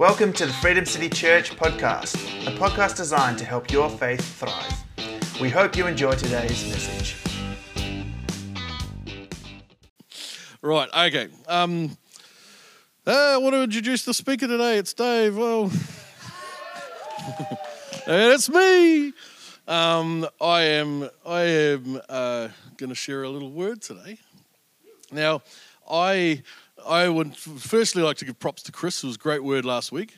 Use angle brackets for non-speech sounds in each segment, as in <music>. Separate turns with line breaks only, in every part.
Welcome to the Freedom City Church podcast, a podcast designed to help your faith thrive. We hope you enjoy today's message.
Right, okay. Um, uh, I want to introduce the speaker today. It's Dave. Well, <laughs> and it's me. Um, I am. I am uh, going to share a little word today. Now, I I would firstly like to give props to Chris. It was a great word last week.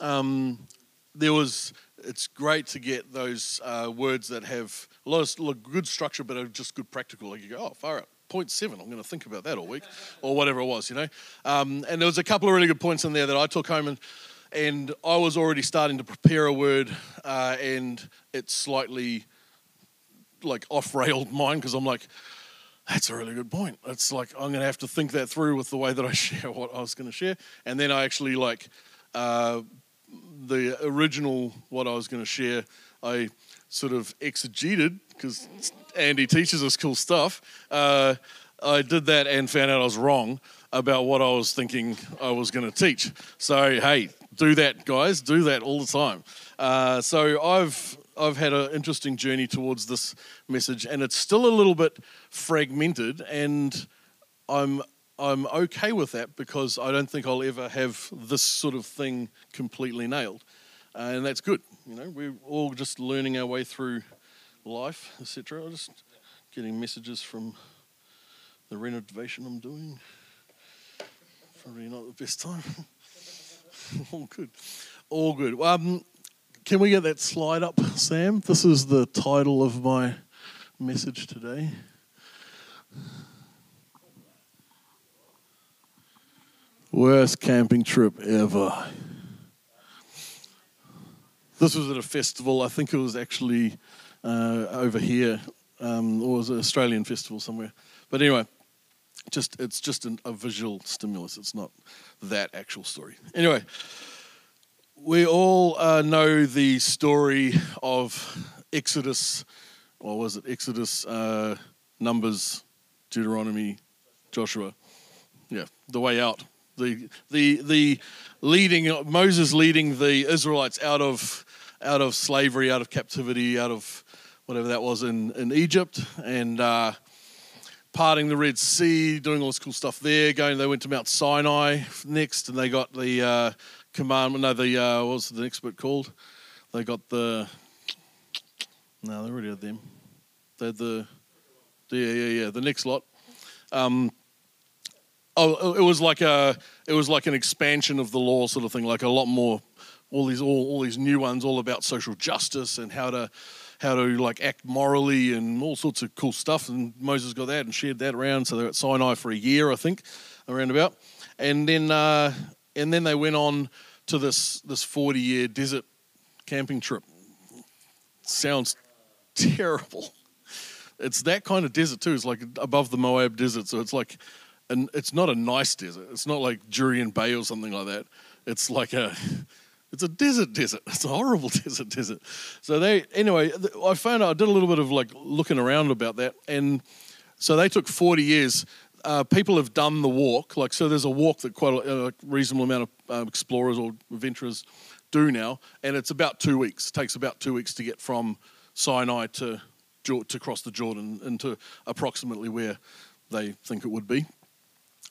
Um, there was. It's great to get those uh, words that have a lot of good structure, but are just good practical. Like you go, oh, far out. Point seven. I'm going to think about that all week, <laughs> or whatever it was, you know. Um, and there was a couple of really good points in there that I took home, and and I was already starting to prepare a word, uh, and it's slightly like off-railed <laughs> mine because I'm like, that's a really good point. It's like I'm going to have to think that through with the way that I <laughs> share what I was going to share, and then I actually like uh, the original what I was going to share. I sort of exegeted because Andy teaches us cool stuff. Uh, I did that and found out I was wrong about what I was thinking I was going to teach. So hey, do that, guys. Do that all the time. Uh, so I've I've had an interesting journey towards this message, and it's still a little bit fragmented, and I'm I'm okay with that because I don't think I'll ever have this sort of thing completely nailed, uh, and that's good. You know, we're all just learning our way through life, etc. Just getting messages from the renovation I'm doing. Probably not the best time. <laughs> all good, all good. Um, can we get that slide up, Sam? This is the title of my message today. Worst camping trip ever. This was at a festival. I think it was actually uh, over here, um, or was an Australian festival somewhere. But anyway, just it's just an, a visual stimulus. It's not that actual story. Anyway, we all uh, know the story of Exodus, or was it Exodus, uh, Numbers, Deuteronomy, Joshua? Yeah, the way out. The the the leading Moses leading the Israelites out of out of slavery, out of captivity, out of whatever that was in in Egypt, and. Uh, parting the Red Sea, doing all this cool stuff there. Going, they went to Mount Sinai next, and they got the uh, commandment. No, the uh, what was the next bit called? They got the. No, they already had them. They had the. Yeah, yeah, yeah. The next lot. Um, oh, it was like a. It was like an expansion of the law, sort of thing. Like a lot more. All these, all, all these new ones, all about social justice and how to how to like act morally and all sorts of cool stuff. And Moses got that and shared that around. So they're at Sinai for a year, I think, around about. And then uh, and then they went on to this this forty year desert camping trip. Sounds terrible. It's that kind of desert too. It's like above the Moab desert, so it's like, and it's not a nice desert. It's not like Jurien Bay or something like that. It's like a <laughs> it's a desert desert. It's a horrible <laughs> desert desert. So they anyway, I found out I did a little bit of like looking around about that, and so they took forty years. Uh, people have done the walk, like so. There's a walk that quite a, a reasonable amount of uh, explorers or adventurers do now, and it's about two weeks. It takes about two weeks to get from Sinai to to cross the Jordan into approximately where they think it would be.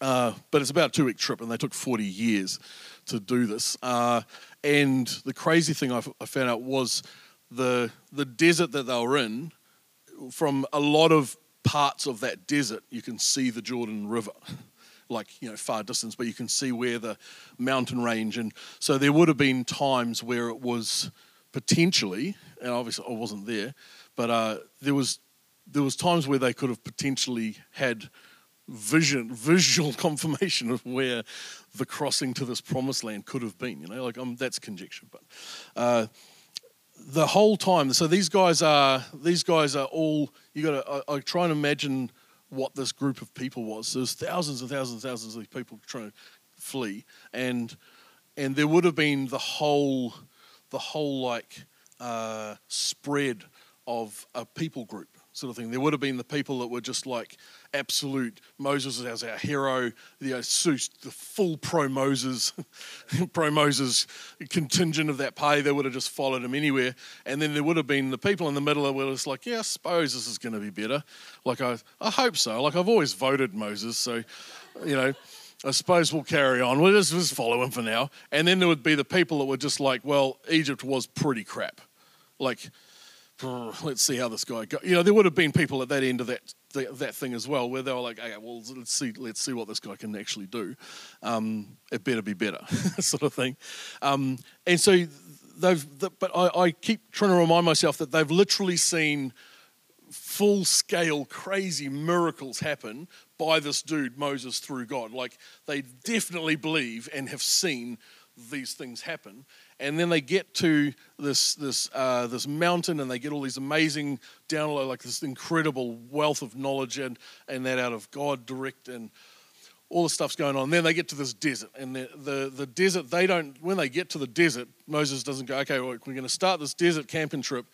Uh, but it's about a two week trip, and they took 40 years to do this. Uh, and the crazy thing I, I found out was the, the desert that they were in, from a lot of parts of that desert, you can see the Jordan River. <laughs> like you know far distance but you can see where the mountain range and so there would have been times where it was potentially and obviously i wasn't there but uh, there was there was times where they could have potentially had vision, <laughs> visual confirmation of where the crossing to this promised land could have been. You know, like um, that's conjecture, but uh, the whole time. So these guys are these guys are all. You got to. I, I try and imagine what this group of people was. So there's thousands and thousands and thousands of people trying to flee, and and there would have been the whole the whole like uh, spread of a people group sort of thing. There would have been the people that were just like absolute Moses as our hero, you know, the full pro Moses, <laughs> pro Moses contingent of that party. They would have just followed him anywhere. And then there would have been the people in the middle that were just like, yeah, I suppose this is going to be better. Like I, I hope so. Like I've always voted Moses, so you know. I suppose we'll carry on. We'll just, just follow him for now. And then there would be the people that were just like, well, Egypt was pretty crap. Like, let's see how this guy goes. You know, there would have been people at that end of that that thing as well, where they were like, okay, well, let's see, let's see what this guy can actually do. Um, it better be better, <laughs> sort of thing. Um, and so they've, the, but I, I keep trying to remind myself that they've literally seen full scale crazy miracles happen by this dude Moses through God. Like they definitely believe and have seen these things happen and then they get to this this uh, this mountain and they get all these amazing download like this incredible wealth of knowledge and and that out of God direct and all the stuff's going on. Then they get to this desert, and the, the, the desert, they don't, when they get to the desert, Moses doesn't go, okay, well, we're going to start this desert camping trip,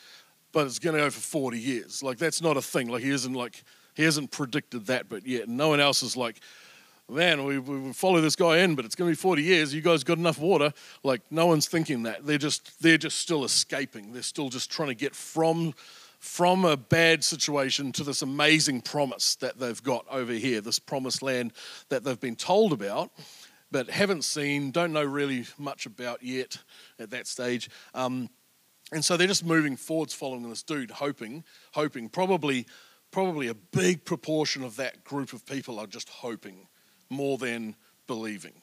but it's going to go for 40 years. Like, that's not a thing. Like, he isn't like, he hasn't predicted that, but yet no one else is like, man, we, we follow this guy in, but it's going to be 40 years. You guys got enough water. Like, no one's thinking that. They're just, they're just still escaping. They're still just trying to get from, from a bad situation to this amazing promise that they've got over here, this promised land that they've been told about, but haven't seen, don't know really much about yet at that stage. Um, and so they're just moving forwards following this dude, hoping, hoping, probably, probably a big proportion of that group of people are just hoping more than believing.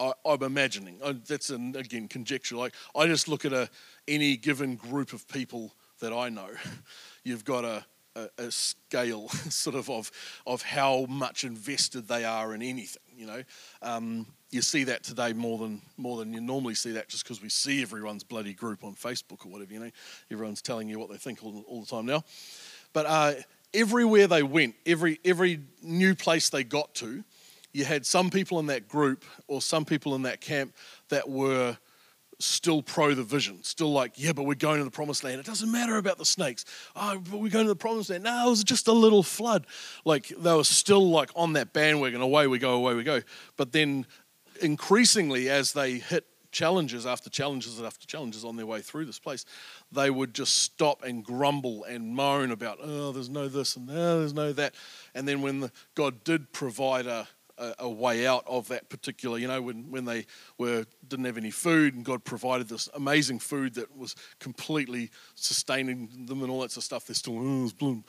I, am imagining. I, that's an, again conjecture. Like I just look at a any given group of people that I know. <laughs> You've got a, a, a scale <laughs> sort of of of how much invested they are in anything. You know, um, you see that today more than more than you normally see that just because we see everyone's bloody group on Facebook or whatever. You know, everyone's telling you what they think all, all the time now. But uh, everywhere they went, every every new place they got to you had some people in that group or some people in that camp that were still pro the vision, still like, yeah, but we're going to the promised land. It doesn't matter about the snakes. Oh, but we're going to the promised land. No, it was just a little flood. Like they were still like on that bandwagon, away we go, away we go. But then increasingly as they hit challenges after challenges after challenges on their way through this place, they would just stop and grumble and moan about, oh, there's no this and oh, there's no that. And then when the, God did provide a a, a, way out of that particular, you know, when, when they were didn't have any food and God provided this amazing food that was completely sustaining them and all that sort of stuff. They're still, oh, it's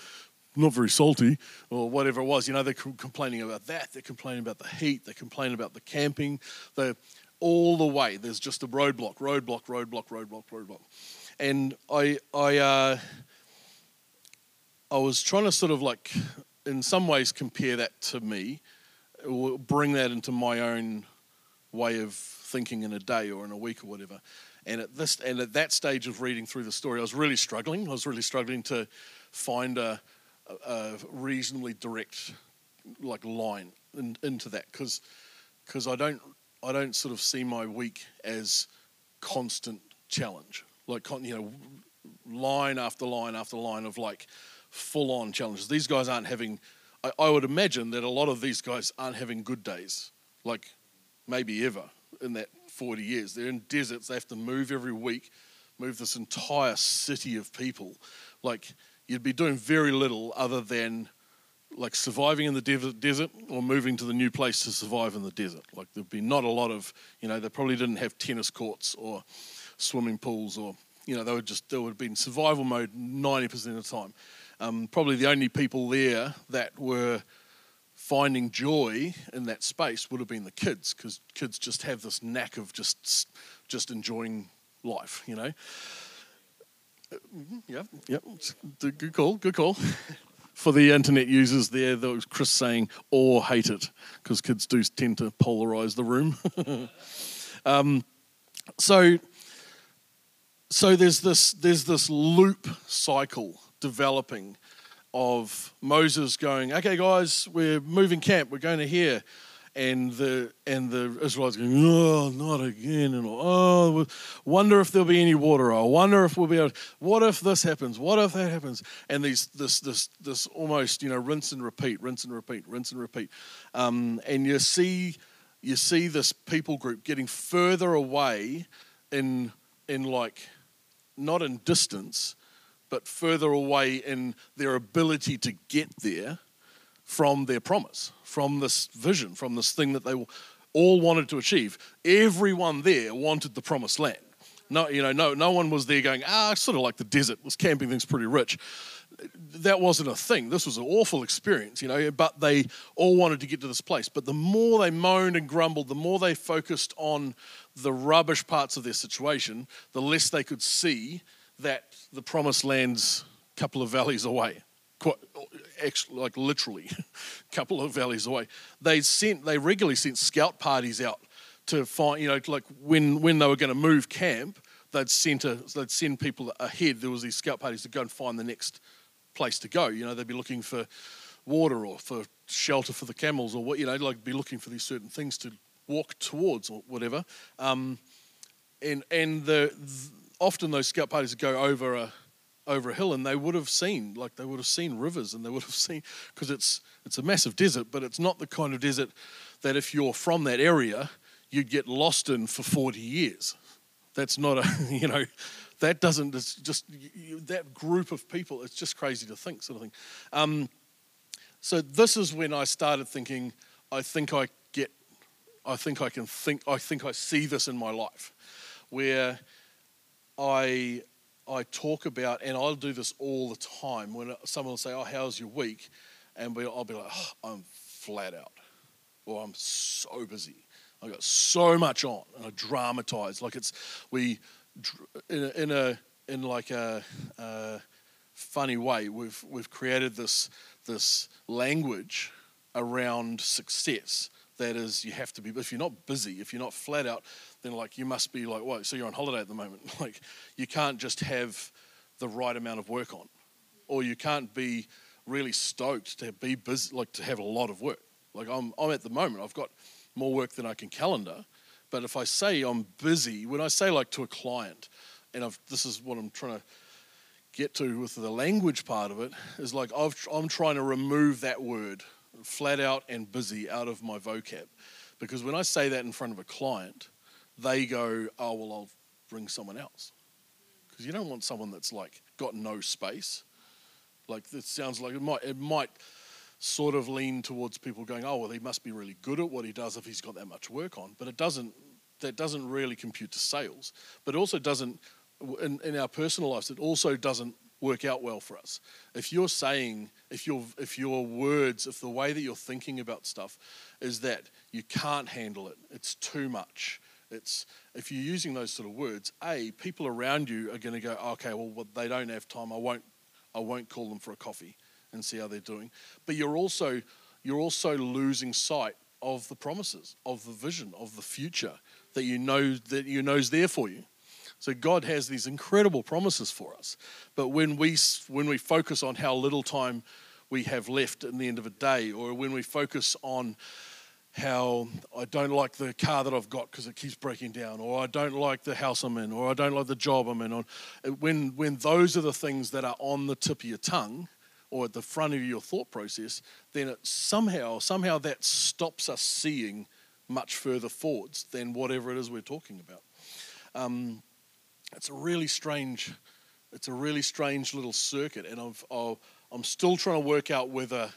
not very salty or whatever it was. You know, they're complaining about that. They're complaining about the heat. They're complaining about the camping. They're all the way. There's just a roadblock, roadblock, roadblock, roadblock, roadblock. And I, I, uh, I was trying to sort of like, in some ways, compare that to me bring that into my own way of thinking in a day or in a week or whatever. And at this and at that stage of reading through the story, I was really struggling. I was really struggling to find a, a reasonably direct like line in, into that because because I don't I don't sort of see my week as constant challenge like you know line after line after line of like full on challenges. These guys aren't having I, I would imagine that a lot of these guys aren't having good days, like maybe ever in that 40 years. They're in deserts, they have to move every week, move this entire city of people. Like, you'd be doing very little other than like surviving in the desert or moving to the new place to survive in the desert. Like, there'd be not a lot of, you know, they probably didn't have tennis courts or swimming pools or, you know, they would just, they would have been survival mode 90% of the time um, probably the only people there that were finding joy in that space would have been the kids because kids just have this knack of just just enjoying life you know? Mm-hmm, yeah yeah good call good call. <laughs> For the internet users there there was chris saying or hate it because kids do tend to polarize the room. <laughs> Um, so so there's this there's this loop cycle developing of Moses going, okay, guys, we're moving camp, we're going to here. and the and the Israelites going, oh, not again, and oh, wonder if there'll be any water. I wonder if we'll be able. What if this happens? What if that happens? And these this this this almost you know rinse and repeat, rinse and repeat, rinse and repeat, um, and you see you see this people group getting further away in in like not in distance, but further away in their ability to get there from their promise, from this vision, from this thing that they all wanted to achieve. Everyone there wanted the promised land. No, you know, no, no one was there going, ah, sort of like the desert, was camping thing's pretty rich. That wasn't a thing. This was an awful experience, you know, but they all wanted to get to this place. But the more they moaned and grumbled, the more they focused on the rubbish parts of their situation, the less they could see that the promised land's a couple of valleys away quite, actually, like literally, a <laughs> couple of valleys away. They sent, they regularly sent scout parties out to find, you know, like when when they were going to move camp, they'd send a, they'd send people ahead. There was these scout parties to go and find the next place to go. You know, they'd be looking for water or for shelter for the camels or what, you know, like be looking for these certain things to walk towards or whatever. Um, and and the, the often those scout parties go over a over a hill and they would have seen like they would have seen rivers and they would have seen because it's it's a massive desert but it's not the kind of desert that if you're from that area you'd get lost in for 40 years. That's not a <laughs> you know that doesn't it's just you, that group of people it's just crazy to think sort of thing. Um, so this is when i started thinking i think i get i think i can think i think i see this in my life where i I talk about, and I'll do this all the time when someone will say, Oh, how's your week? And I'll be like, oh, I'm flat out, or I'm so busy. I got so much on, and I dramatize like it's we in a, in, a, in like a, a funny way. We've we've created this this language around success that is you have to be if you're not busy if you're not flat out then like you must be like what so you're on holiday at the moment. <laughs> Like you can't just have the right amount of work on or you can't be really stoked to be busy like to have a lot of work. Like i'm, I'm at the moment i've got more work than i can calendar but if i say i'm busy when i say like to a client and I've, this is what i'm trying to get to with the language part of it is like I've, i'm trying to remove that word flat out and busy out of my vocab because when i say that in front of a client they go, oh, well, I'll bring someone else. Because you don't want someone that's like got no space. Like this sounds like it might, it might sort of lean towards people going, oh, well, he must be really good at what he does if he's got that much work on. But it doesn't, that doesn't really compute to sales. But it also doesn't, in, in our personal lives, it also doesn't work out well for us. If you're saying, if your if your words, if the way that you're thinking about stuff is that you can't handle it, it's too much, it's if you're using those sort of words, a people around you are going to go, okay, well, they don't have time. I won't, I won't call them for a coffee and see how they're doing. But you're also, you're also losing sight of the promises, of the vision, of the future that you know that you know is there for you. So God has these incredible promises for us. But when we when we focus on how little time we have left in the end of a day, or when we focus on how I don't like the car that I've got because it keeps breaking down, or I don't like the house I'm in, or I don't like the job I'm in. Or When, when those are the things that are on the tip of your tongue or at the front of your thought process, then it somehow, somehow that stops us seeing much further forwards than whatever it is we're talking about. Um, it's a really strange, it's a really strange little circuit, and I've, i I'm still trying to work out whether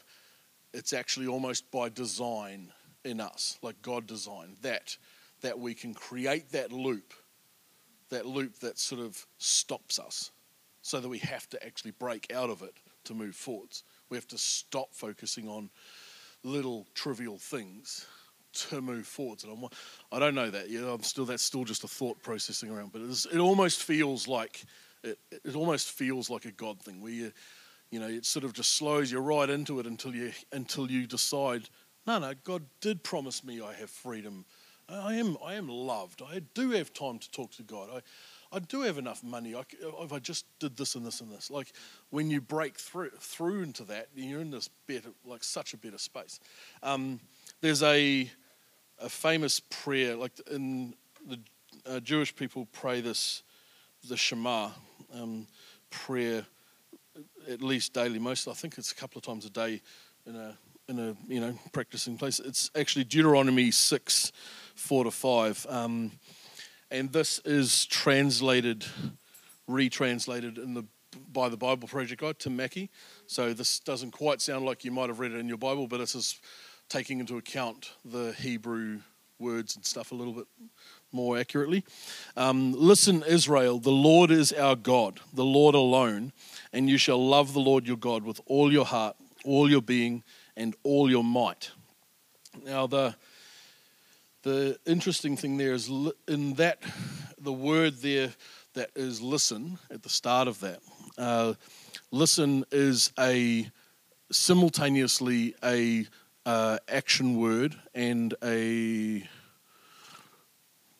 it's actually almost by design in us, like God designed, that that we can create that loop, that loop that sort of stops us, so that we have to actually break out of it to move forwards. We have to stop focusing on little trivial things to move forwards. And I'm, I don't know that. Yeah, I'm still that's still just a thought processing around, but it almost feels like it, it almost feels like a God thing where you, you know, it sort of just slows you right into it until you until you decide no, no, God did promise me I have freedom. I am, I am loved. I do have time to talk to God. I, I do have enough money. I, if I just did this and this and this, like when you break through through into that, you're in this better, like such a better space. Um, there's a a famous prayer, like in the uh, Jewish people pray this, the Shema um, prayer, at least daily. Most, I think it's a couple of times a day in a in a you know practicing place. It's actually Deuteronomy six, four to five, um, and this is translated, retranslated in the by the Bible Project guy Tim Mackie. So this doesn't quite sound like you might have read it in your Bible, but this is taking into account the Hebrew words and stuff a little bit more accurately. Um, Listen, Israel, the Lord is our God, the Lord alone, and you shall love the Lord your God with all your heart, all your being, and all your might. Now, the the interesting thing there is in that the word there that is listen at the start of that. Uh, listen is a simultaneously a uh, action word and a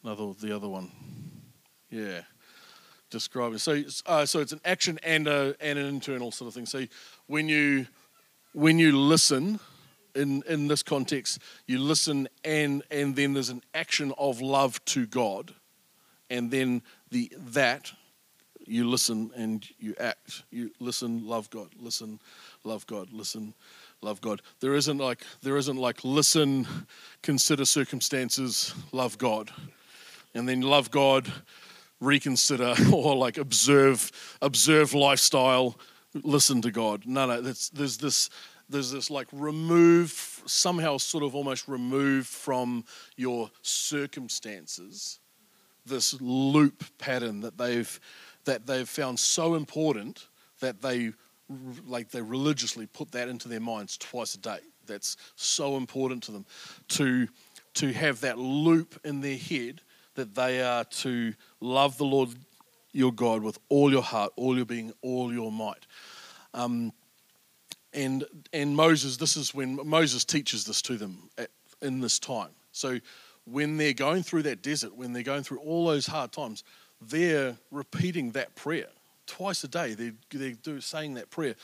another the other one. Yeah, describing. So uh, so it's an action and a and an internal sort of thing. So when you when you listen in in this context, you listen and and then there's an action of love to God, and then the that you listen and you act. You listen, love God. Listen, love God. Listen, love God. There isn't like there isn't like listen, consider circumstances, love God, and then love God, reconsider <laughs> or like observe observe lifestyle, listen to God. No, no. there's this there's this like remove somehow sort of almost removed from your circumstances this loop pattern that they've that they've found so important that they like they religiously put that into their minds twice a day. That's so important to them to to have that loop in their head that they are to love the Lord your God with all your heart, all your being, all your might. Um, and and Moses, this is when Moses teaches this to them at, in this time. So when they're going through that desert, when they're going through all those hard times, they're repeating that prayer twice a day. They're, they're do, saying that prayer.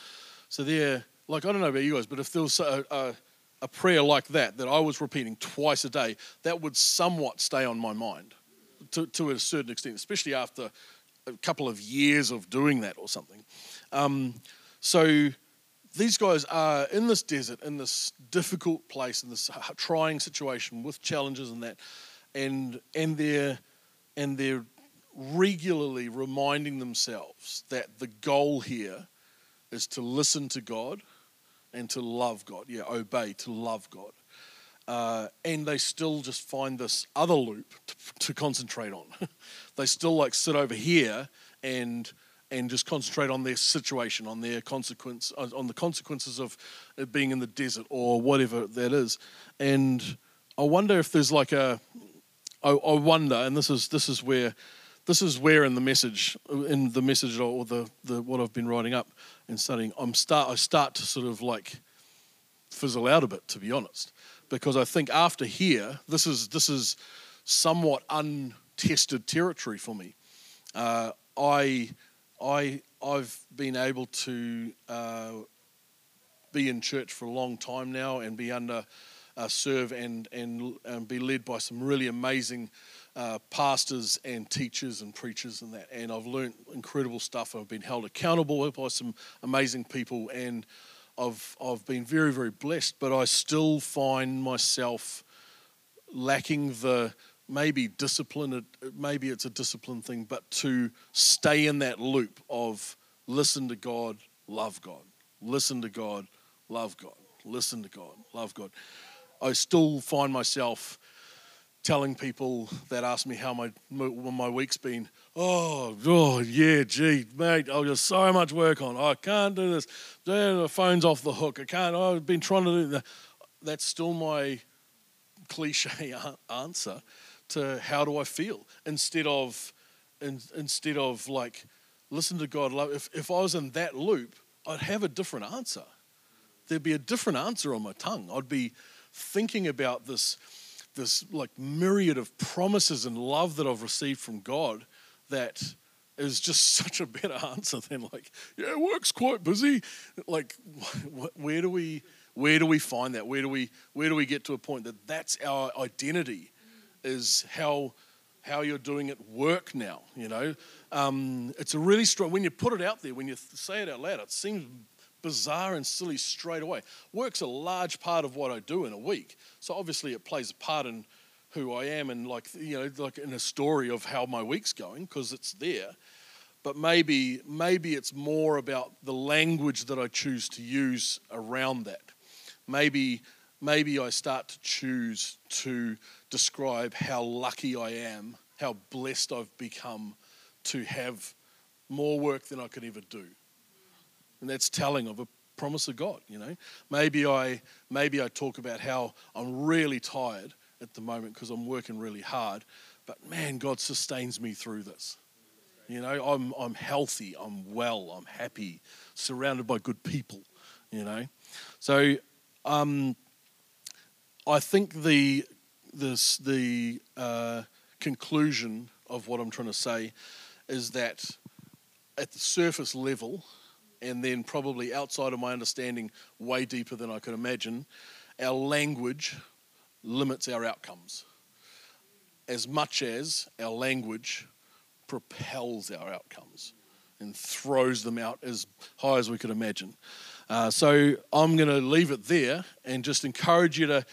So they're like, I don't know about you guys, but if there was a, a, a prayer like that, that I was repeating twice a day, that would somewhat stay on my mind to, to a certain extent, especially after a couple of years of doing that or something. Um, so these guys are in this desert, in this difficult place, in this trying situation with challenges and that, and and they're and they're regularly reminding themselves that the goal here is to listen to God and to love God. Yeah, obey, to love God. Uh, and they still just find this other loop to, to concentrate on. <laughs> they still like sit over here and and just concentrate on their situation, on their consequence, on the consequences of being in the desert or whatever that is. And I wonder if there's like a, I, I wonder, and this is this is where this is where in the message, in the message or the, the what I've been writing up and studying, I'm start I start to sort of like fizzle out a bit, to be honest, because I think after here, this is this is somewhat untested territory for me. Uh, I I I've been able to uh, be in church for a long time now and be under uh, serve and, and and be led by some really amazing uh, pastors and teachers and preachers and that. And I've learned incredible stuff. I've been held accountable by some amazing people, and I've I've been very very blessed. But I still find myself lacking the maybe discipline. Maybe it's a discipline thing, but to stay in that loop of listen to God, love God, listen to God, love God, listen to God, love God. I still find myself telling people that ask me how my my week's been. Oh, oh yeah, gee, mate, I've got so much work on. I can't do this. The phone's off the hook. I can't. I've been trying to do that. That's still my cliche <laughs> answer to how do I feel instead of instead of like listen to God. If if I was in that loop, I'd have a different answer. There'd be a different answer on my tongue. I'd be thinking about this this like myriad of promises and love that I've received from God that is just <laughs> such a better answer than like, yeah, it work's quite busy. Like, <laughs> where do we where do we find that? Where do we where do we get to a point that that's our identity? Is how how you're doing at work now. You know, um, it's a really strong when you put it out there. When you say it out loud, it seems bizarre and silly straight away. Work's a large part of what I do in a week, so obviously it plays a part in who I am and like you know like in a story of how my week's going because it's there. But maybe maybe it's more about the language that I choose to use around that. Maybe maybe I start to choose to describe how lucky I am, how blessed I've become to have more work than I could ever do. And that's telling of a promise of God, you know. Maybe I maybe I talk about how I'm really tired at the moment because I'm working really hard, but man, God sustains me through this. You know, I'm I'm healthy, I'm well, I'm happy, surrounded by good people, you know. So um, I think the this the uh, conclusion of what I'm trying to say is that at the surface level, and then probably outside of my understanding, way deeper than I could imagine, our language limits our outcomes as much as our language propels our outcomes and throws them out as high as we could imagine. Uh, so I'm going to leave it there and just encourage you to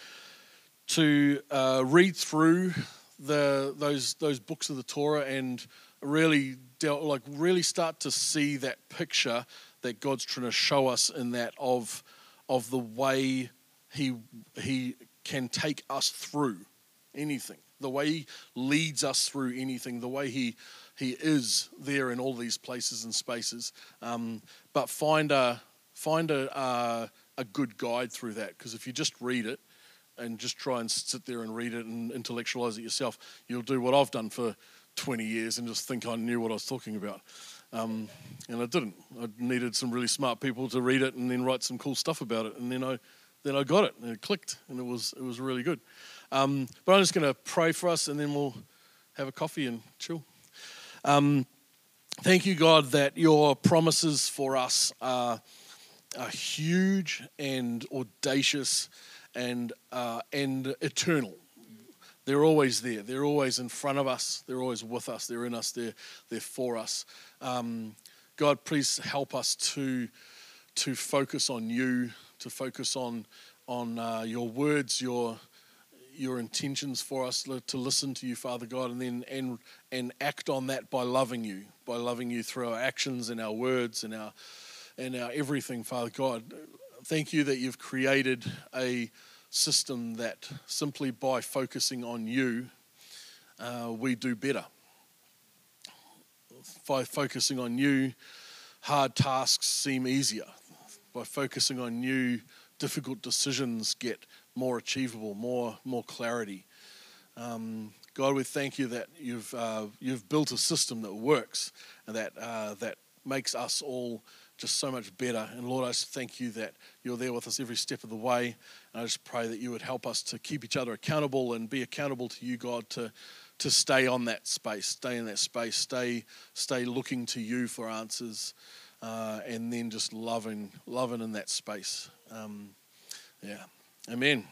to uh, read through the those those books of the Torah and really like really start to see that picture that God's trying to show us in that of of the way he he can take us through anything the way he leads us through anything the way he he is there in all these places and spaces um, but find a find a, a, a good guide through that because if you just read it and just try and sit there and read it and intellectualize it yourself, you'll do what I've done for 20 years and just think I knew what I was talking about. Um, and I didn't. I needed some really smart people to read it and then write some cool stuff about it. And then I, then I got it and it clicked and it was, it was really good. Um, but I'm just going to pray for us and then we'll have a coffee and chill. Um, thank you, God, that your promises for us are, are huge and audacious and, uh, and eternal. They're always there. They're always in front of us. They're always with us. They're in us. They're, they're for us. Um, God, please help us to, to focus on you, to focus on, on uh, your words, your, your intentions for us to listen to you, Father God, and then and, and act on that by loving you, by loving you through our actions and our words and our, and our everything, Father God. Thank you that you've created a system that simply by focusing on you, uh, we do better. By focusing on you, hard tasks seem easier. By focusing on you, difficult decisions get more achievable, more, more clarity. Um, God, we thank you that you've, uh, you've built a system that works and that, uh, that makes us all just so much better. And Lord, I thank you that you're there with us every step of the way. And I just pray that you would help us to keep each other accountable and be accountable to you, God, to, to stay on that space, stay in that space, stay, stay looking to you for answers, uh, and then just loving, loving in that space. Um, yeah. Amen.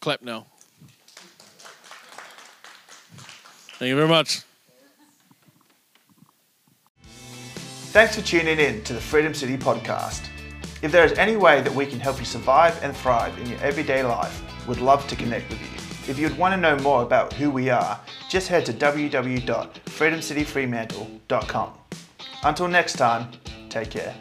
Clap now. Thank you very much.
Thanks for tuning in to the Freedom City podcast. If there is any way that we can help you survive and thrive in your everyday life, we'd love to connect with you. If you'd want to know more about who we are, just head to www.freedomcityfremantle.com. Until next time, take care.